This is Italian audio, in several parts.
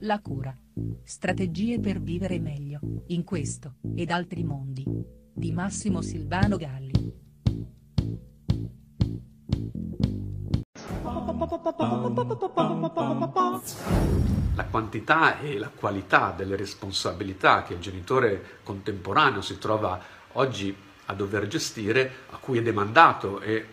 La cura. Strategie per vivere meglio, in questo, ed altri mondi. Di Massimo Silvano Galli. La quantità e la qualità delle responsabilità che il genitore contemporaneo si trova oggi a dover gestire, a cui è demandato e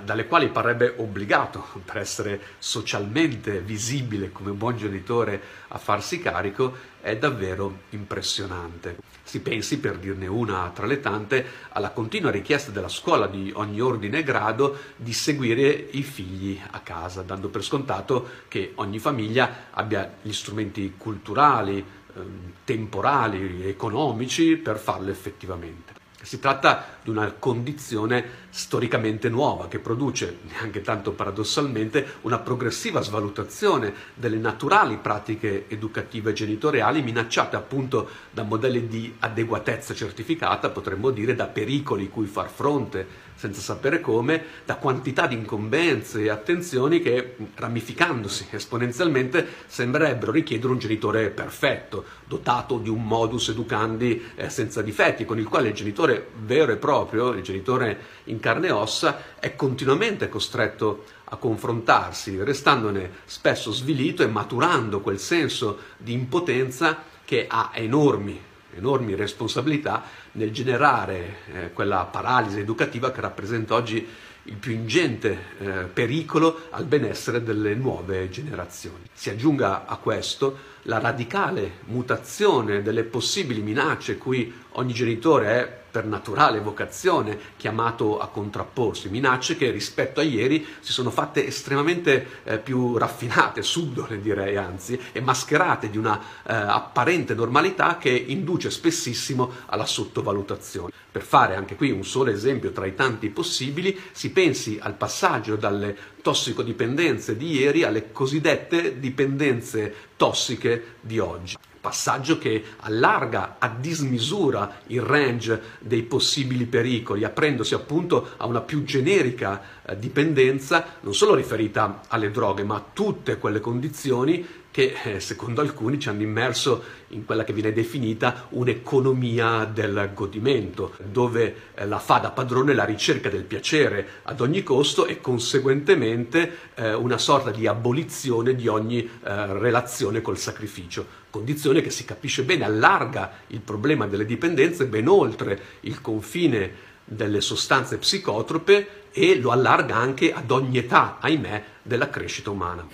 dalle quali parrebbe obbligato per essere socialmente visibile come buon genitore a farsi carico, è davvero impressionante. Si pensi, per dirne una tra le tante, alla continua richiesta della scuola di ogni ordine e grado di seguire i figli a casa, dando per scontato che ogni famiglia abbia gli strumenti culturali, ehm, temporali, economici per farlo effettivamente. Si tratta di una condizione storicamente nuova che produce, neanche tanto paradossalmente, una progressiva svalutazione delle naturali pratiche educative genitoriali minacciate appunto da modelli di adeguatezza certificata, potremmo dire da pericoli cui far fronte senza sapere come, da quantità di incombenze e attenzioni che, ramificandosi esponenzialmente, sembrerebbero richiedere un genitore perfetto, dotato di un modus educandi eh, senza difetti, con il quale il genitore vero e proprio, il genitore in carne e ossa, è continuamente costretto a confrontarsi, restandone spesso svilito e maturando quel senso di impotenza che ha enormi enormi responsabilità nel generare eh, quella paralisi educativa che rappresenta oggi il più ingente eh, pericolo al benessere delle nuove generazioni. Si aggiunga a questo la radicale mutazione delle possibili minacce cui ogni genitore è per naturale vocazione chiamato a contrapporsi, minacce che rispetto a ieri si sono fatte estremamente eh, più raffinate, subdole direi anzi, e mascherate di una eh, apparente normalità che induce spessissimo alla sottovalutazione. Per fare anche qui un solo esempio tra i tanti possibili, si pensi al passaggio dalle tossicodipendenze di ieri alle cosiddette dipendenze tossiche di oggi. Passaggio che allarga a dismisura il range dei possibili pericoli, aprendosi appunto a una più generica eh, dipendenza, non solo riferita alle droghe, ma a tutte quelle condizioni che eh, secondo alcuni ci hanno immerso in quella che viene definita un'economia del godimento, dove eh, la fa da padrone la ricerca del piacere ad ogni costo e conseguentemente una sorta di abolizione di ogni relazione col sacrificio. Condizione che si capisce bene allarga il problema delle dipendenze ben oltre il confine delle sostanze psicotrope e lo allarga anche ad ogni età, ahimè, della crescita umana.